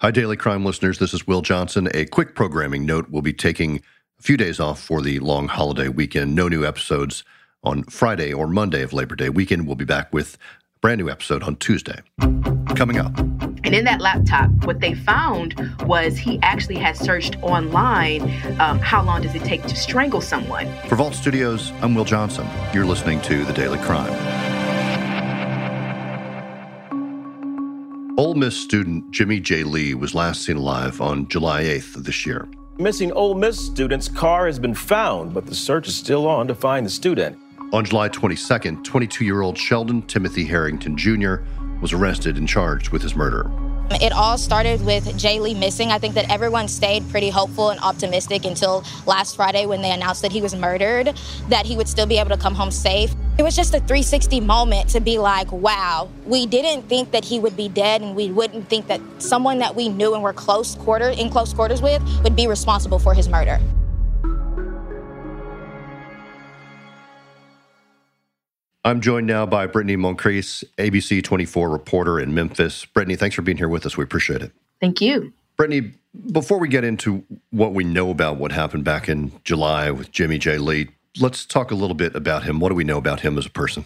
Hi, Daily Crime listeners. This is Will Johnson. A quick programming note we'll be taking a few days off for the long holiday weekend. No new episodes on Friday or Monday of Labor Day weekend. We'll be back with a brand new episode on Tuesday. Coming up. And in that laptop, what they found was he actually had searched online um, how long does it take to strangle someone. For Vault Studios, I'm Will Johnson. You're listening to The Daily Crime. Ole Miss student Jimmie Jay Lee was last seen alive on July 8th of this year. Missing Ole Miss student's car has been found, but the search is still on to find the student. On July 22nd, 22 year old Sheldon Timothy Herrington Jr. was arrested and charged with his murder. It all started with Jay Lee missing. I think that everyone stayed pretty hopeful and optimistic until last Friday when they announced that he was murdered, that he would still be able to come home safe. It was just a 360 moment to be like, wow, we didn't think that he would be dead and we wouldn't think that someone that we knew and were close quarter in close quarters with would be responsible for his murder. I'm joined now by Brittani Moncrease, ABC 24 reporter in Memphis. Brittani, thanks for being here with us. We appreciate it. Thank you. Brittani, before we get into what we know about what happened back in July with Jimmie Jay Lee, let's talk a little bit about him. What do we know about him as a person?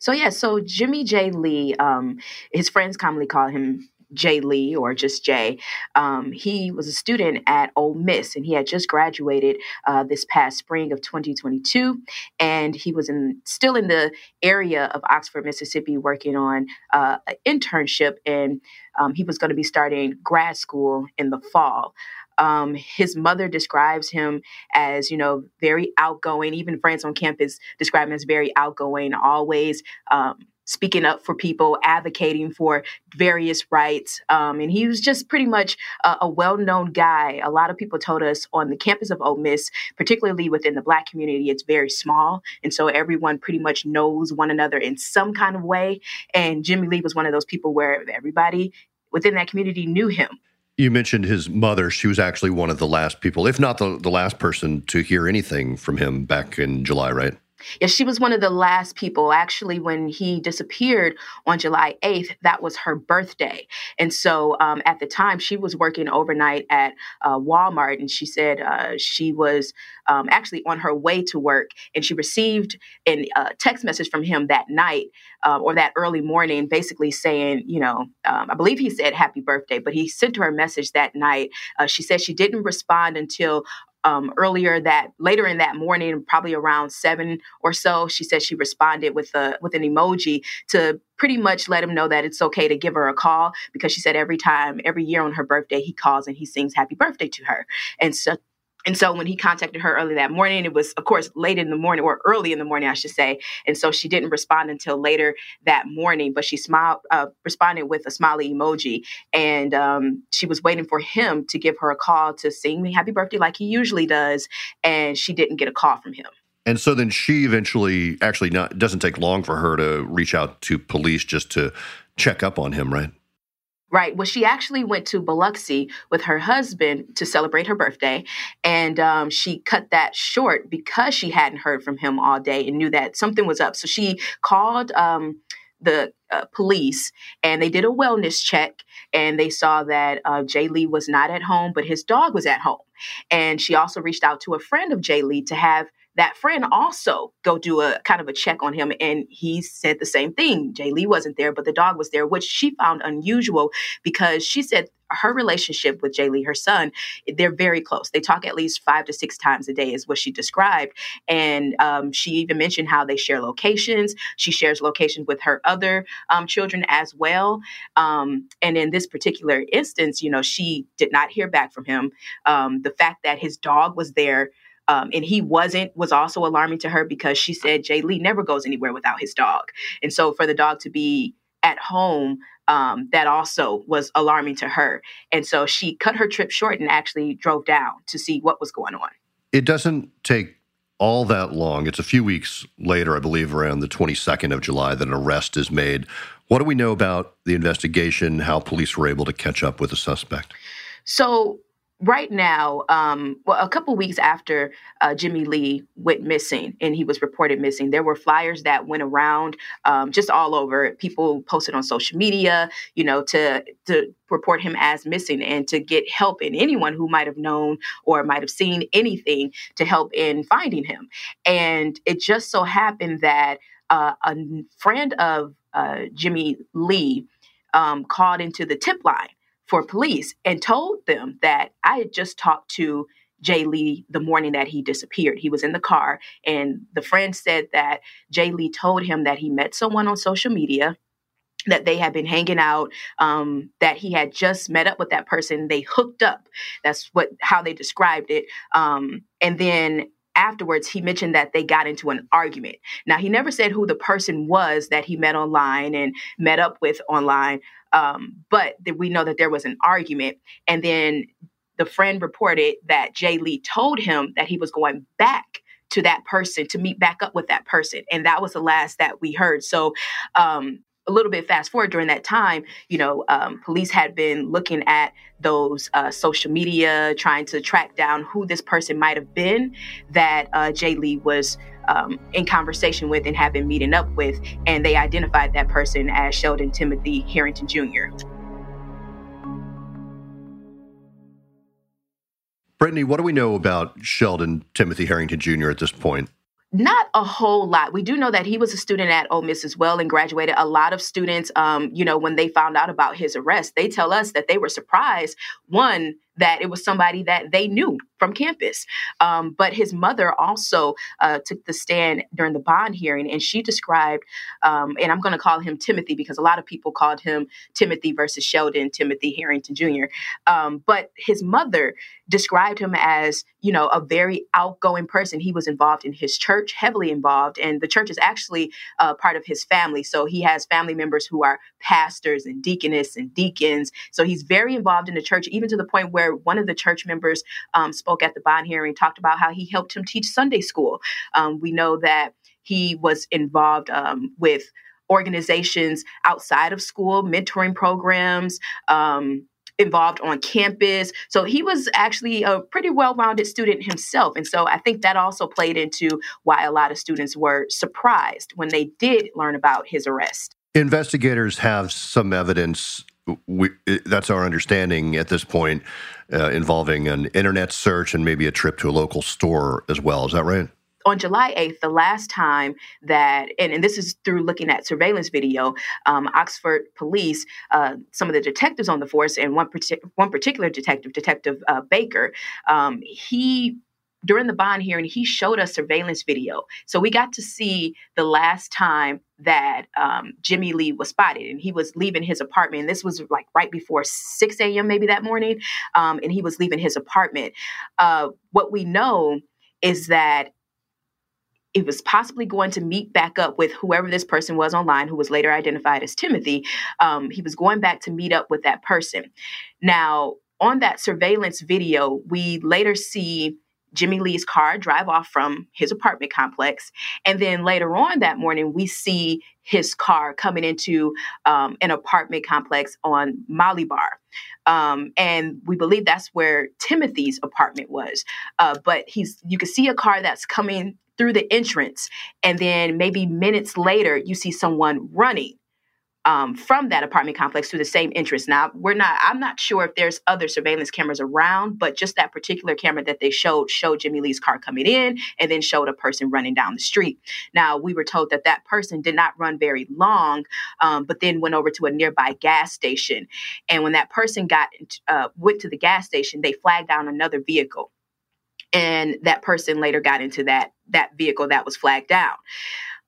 So yeah, so Jimmie Jay Lee, um, his friends commonly call him Jay Lee or just Jay. Um, he was a student at Ole Miss and he had just graduated uh, this past spring of 2022. And he was in still in the area of Oxford, Mississippi, working on uh, an internship. And um, he was going to be starting grad school in the fall. Um, his mother describes him as, you know, very outgoing. Even friends on campus describe him as very outgoing, always um, speaking up for people, advocating for various rights. Um, and he was just pretty much a, a well known guy. A lot of people told us on the campus of Ole Miss, particularly within the Black community, it's very small. And so everyone pretty much knows one another in some kind of way. And Jimmie Lee was one of those people where everybody within that community knew him. You mentioned his mother. She was actually one of the last people, if not the, the last person, to hear anything from him back in July, right? Yeah, she was one of the last people. Actually, when he disappeared on July 8th, that was her birthday. And so um, at the time, she was working overnight at uh, Walmart. And she said uh, she was um, actually on her way to work. And she received a uh, text message from him that night uh, or that early morning, basically saying, you know, um, I believe he said happy birthday, but he sent her a message that night. Uh, she said she didn't respond until um, earlier that later in that morning, probably around seven or so, she said she responded with a with an emoji to pretty much let him know that it's okay to give her a call because she said every time, every year on her birthday, he calls and he sings happy birthday to her. And so and so when he contacted her early that morning, it was, of course, late in the morning or early in the morning, I should say. And so she didn't respond until later that morning, but she smiled, uh, responded with a smiley emoji. And um, she was waiting for him to give her a call to sing me happy birthday like he usually does. And she didn't get a call from him. And so then she eventually, actually, not doesn't take long for her to reach out to police just to check up on him, right? Right. Well, she actually went to Biloxi with her husband to celebrate her birthday. And um, she cut that short because she hadn't heard from him all day and knew that something was up. So she called um, the uh, police and they did a wellness check and they saw that uh, Jay Lee was not at home, but his dog was at home. And she also reached out to a friend of Jay Lee to have that friend also go do a kind of a check on him and he said the same thing. Jay lee wasn't there but the dog was there which she found unusual because she said her relationship with jay lee her son they're very close. They talk at least five to six times a day is what she described. And um, she even mentioned how they share locations. She shares locations with her other um, children as well. Um, and in this particular instance you know she did not hear back from him. Um, the fact that his dog was there um, and he wasn't was also alarming to her because she said Jay Lee never goes anywhere without his dog, and so for the dog to be at home um, that also was alarming to her. And so she cut her trip short and actually drove down to see what was going on. It doesn't take all that long. It's a few weeks later, I believe, around the 22nd of July, that an arrest is made. What do we know about the investigation, how police were able to catch up with the suspect? So right now, um, well, a couple weeks after uh, Jimmie Lee went missing and he was reported missing, there were flyers that went around um, just all over. People posted on social media, you know, to to report him as missing and to get help in anyone who might have known or might have seen anything to help in finding him. And it just so happened that uh, a friend of uh, Jimmie Lee um, called into the tip line for police and told them that I had just talked to Jay Lee the morning that he disappeared. He was in the car, and the friend said that Jay Lee told him that he met someone on social media. That they had been hanging out, um, that he had just met up with that person. They hooked up. That's what how they described it. Um, and then afterwards he mentioned that they got into an argument. Now he never said who the person was that he met online and met up with online um, but th- we know that there was an argument. And then the friend reported that jay lee told him that he was going back to that person to meet back up with that person. And that was the last that we heard. So um, a little bit fast forward during that time, you know, um, police had been looking at those uh, social media, trying to track down who this person might have been that uh, Jay Lee was um, in conversation with and had been meeting up with. And they identified that person as Sheldon Timothy Herrington Jr. Brittani, what do we know about Sheldon Timothy Herrington Jr. at this point? Not a whole lot. We do know that he was a student at Ole Miss as well and graduated. A lot of students, um, you know, when they found out about his arrest, they tell us that they were surprised. One, that it was somebody that they knew from campus. Um, but his mother also uh, took the stand during the bond hearing, and she described, um, and I'm going to call him Timothy because a lot of people called him Timothy versus Sheldon, Timothy Herrington Jr. Um, but his mother described him as, you know, a very outgoing person. He was involved in his church, heavily involved, and the church is actually uh, part of his family. So he has family members who are pastors and deaconess and deacons. So he's very involved in the church, even to the point where one of the church members um, spoke at the bond hearing, talked about how he helped him teach Sunday school. Um, we know that he was involved um, with organizations outside of school, mentoring programs. Um, involved on campus. So he was actually a pretty well rounded student himself. And so I think that also played into why a lot of students were surprised when they did learn about his arrest. Investigators have some evidence. We, that's our understanding at this point, uh, involving an internet search and maybe a trip to a local store as well. Is that right? on July 8th, the last time that, and, and this is through looking at surveillance video, um, Oxford police, uh, some of the detectives on the force, and one, partic- one particular detective, Detective uh, Baker, um, he during the bond hearing, he showed us surveillance video. So we got to see the last time that um, Jimmie Lee was spotted, and he was leaving his apartment. This was like right before 6 a.m., maybe that morning, um, and he was leaving his apartment. Uh, what we know is that it was possibly going to meet back up with whoever this person was online, who was later identified as Timothy. Um, he was going back to meet up with that person. Now, on that surveillance video, we later see Jimmie Lee's car drive off from his apartment complex. And then later on that morning, we see his car coming into um, an apartment complex on Molly Barr. Um, and we believe that's where Timothy's apartment was. Uh, but he's you can see a car that's coming through the entrance, and then maybe minutes later, you see someone running um, from that apartment complex through the same entrance. Now, we're not, I'm not sure if there's other surveillance cameras around, but just that particular camera that they showed showed Jimmie Lee's car coming in and then showed a person running down the street. Now, we were told that that person did not run very long, um, but then went over to a nearby gas station. And when that person got uh, went to the gas station, they flagged down another vehicle. And that person later got into that that vehicle that was flagged down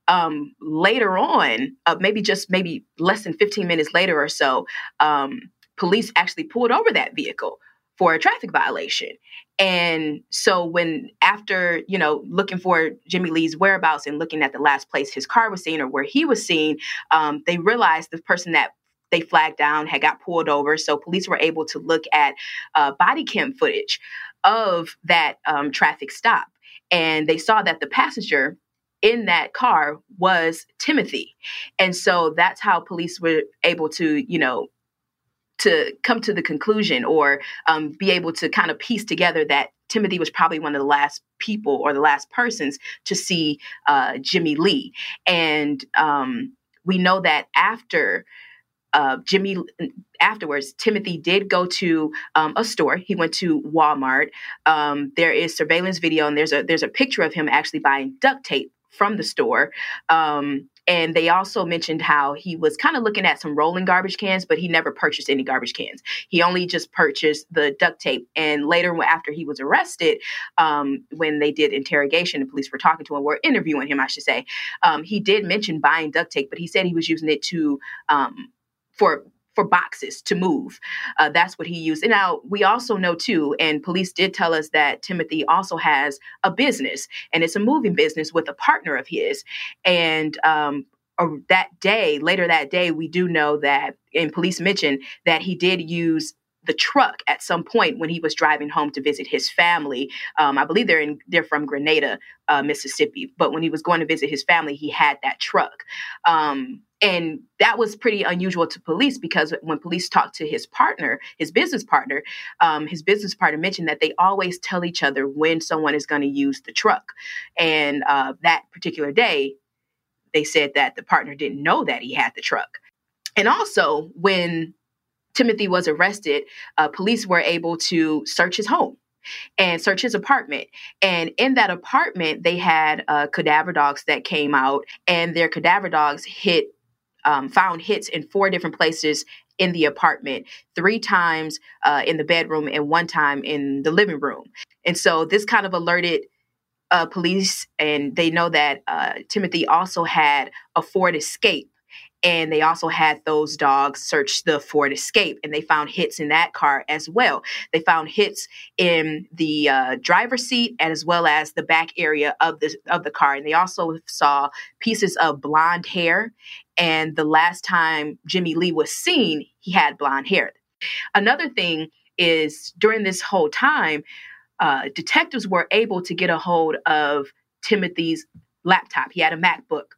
um, later on, uh, maybe just maybe less than 15 minutes later or so, um, police actually pulled over that vehicle for a traffic violation. And so when after, you know, looking for Jimmie Lee's whereabouts and looking at the last place his car was seen or where he was seen, um, they realized the person that they flagged down had got pulled over. So police were able to look at uh, body cam footage of that um, traffic stop. And they saw that the passenger in that car was Timothy. And so that's how police were able to, you know, to come to the conclusion or um, be able to kind of piece together that Timothy was probably one of the last people or the last persons to see uh, Jimmie Lee. And um, we know that after uh, Jimmie, afterwards, Timothy did go to um, a store. He went to Walmart. Um, there is surveillance video, and there's a there's a picture of him actually buying duct tape from the store. Um, and they also mentioned how he was kind of looking at some rolling garbage cans, but he never purchased any garbage cans. He only just purchased the duct tape. And later, after he was arrested, um, when they did interrogation, the police were talking to him, were interviewing him, I should say, um, he did mention buying duct tape, but he said he was using it to um, for for boxes to move. Uh, that's what he used. And now we also know too, and police did tell us that Timothy also has a business, and it's a moving business with a partner of his. And um, that day, later that day, we do know that, and police mentioned that he did use the truck at some point when he was driving home to visit his family. Um, I believe they're in they're from Grenada, uh, Mississippi. But when he was going to visit his family, he had that truck. Um, and that was pretty unusual to police because when police talked to his partner, his business partner, um, his business partner mentioned that they always tell each other when someone is going to use the truck. And uh, that particular day, they said that the partner didn't know that he had the truck. And also, when Timothy was arrested, uh, police were able to search his home and search his apartment. And in that apartment, they had uh, cadaver dogs that came out, and their cadaver dogs hit, um, found hits in four different places in the apartment, three times uh, in the bedroom and one time in the living room. And so this kind of alerted uh, police, and they know that uh, Timothy also had a Ford Escape and they also had those dogs search the Ford Escape, and they found hits in that car as well. They found hits in the uh, driver's seat as well as the back area of the of the car, and they also saw pieces of blonde hair. And the last time Jimmie Lee was seen, he had blonde hair. Another thing is during this whole time, uh, detectives were able to get a hold of Timothy's laptop. He had a MacBook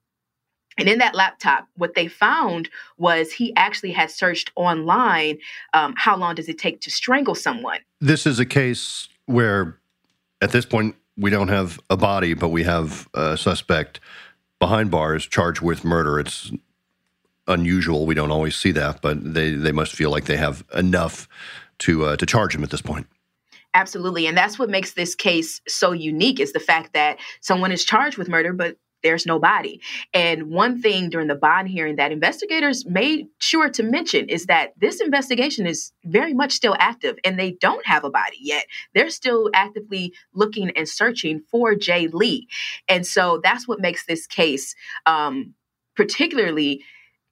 and in that laptop, what they found was he actually had searched online um, how long does it take to strangle someone. This is a case where, at this point, we don't have a body, but we have a suspect behind bars charged with murder. It's unusual. We don't always see that, but they, they must feel like they have enough to uh, to charge him at this point. Absolutely, and that's what makes this case so unique is the fact that someone is charged with murder, but there's no body. And one thing during the bond hearing that investigators made sure to mention is that this investigation is very much still active and they don't have a body yet. They're still actively looking and searching for Jay Lee. And so that's what makes this case um, particularly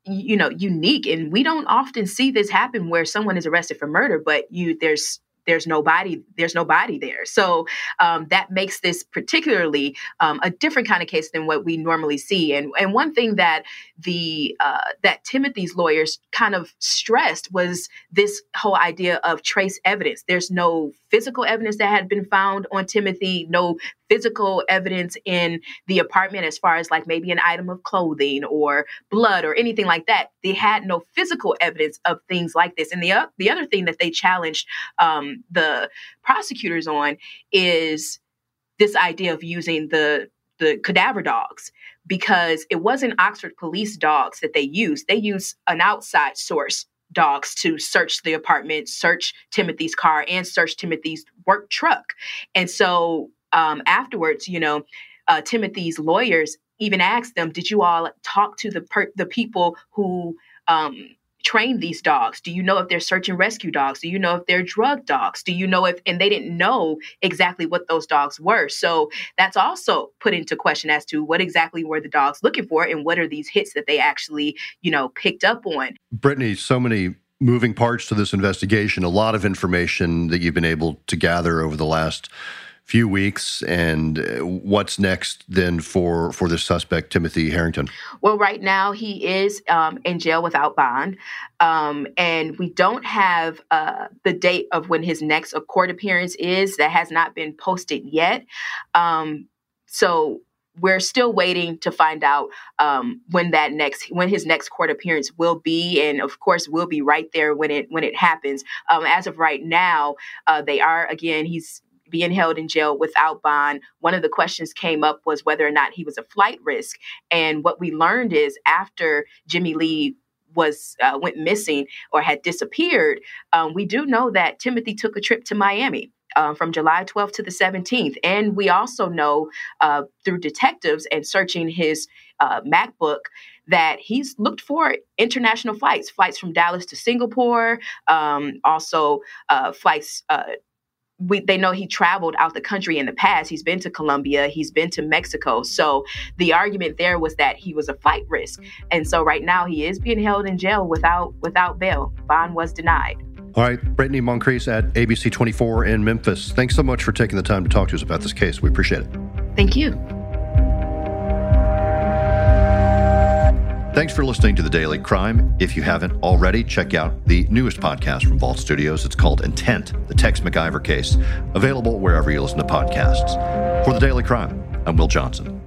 you know unique and we don't often see this happen where someone is arrested for murder but you there's there's nobody there's nobody there. So um, that makes this particularly um, a different kind of case than what we normally see. And and one thing that the uh, that timothy's lawyers kind of stressed was this whole idea of trace evidence. There's no physical evidence that had been found on timothy no physical evidence in the apartment as far as like maybe an item of clothing or blood or anything like that. They had no physical evidence of things like this. And the, uh, the other thing that they challenged um, the prosecutors on is this idea of using the the cadaver dogs because it wasn't Oxford police dogs that they used. They used an outside source dogs to search the apartment, search Timothy's car, and search Timothy's work truck. And so um, afterwards, you know, uh, Timothy's lawyers even asked them, "Did you all talk to the per- the people who um, train these dogs? Do you know if they're search and rescue dogs? Do you know if they're drug dogs? Do you know if?" And they didn't know exactly what those dogs were. So that's also put into question as to what exactly were the dogs looking for, and what are these hits that they actually, you know, picked up on. Brittani, so many moving parts to this investigation. A lot of information that you've been able to gather over the last few weeks and uh, what's next then for for the suspect timothy herrington? Well right now he is um, in jail without bond. Um, and we don't have uh, the date of when his next court appearance is. That has not been posted yet. Um, so we're still waiting to find out um, when that next when his next court appearance will be. And of course we'll be right there when it when it happens. Um, as of right now uh, they are again he's being held in jail without bond one of the questions came up was whether or not he was a flight risk and what we learned is after jimmie lee was uh, went missing or had disappeared um, we do know that timothy took a trip to miami uh, from July 12th to the 17th. And we also know uh, through detectives and searching his uh, MacBook that he's looked for international flights, flights from Dallas to Singapore, um, also uh, flights. We, they know he traveled out the country in the past. He's been to Colombia, he's been to Mexico. So the argument there was that he was a flight risk, and so right now he is being held in jail without without bail. Bond was denied. All right, Brittani Moncrease at ABC 24 in Memphis. Thanks so much for taking the time to talk to us about this case. We appreciate it. Thank you. Thanks for listening to The Daily Crime. If you haven't already, check out the newest podcast from Vault Studios. It's called Intent, the Tex McIver case, available wherever you listen to podcasts. For The Daily Crime, I'm Will Johnson.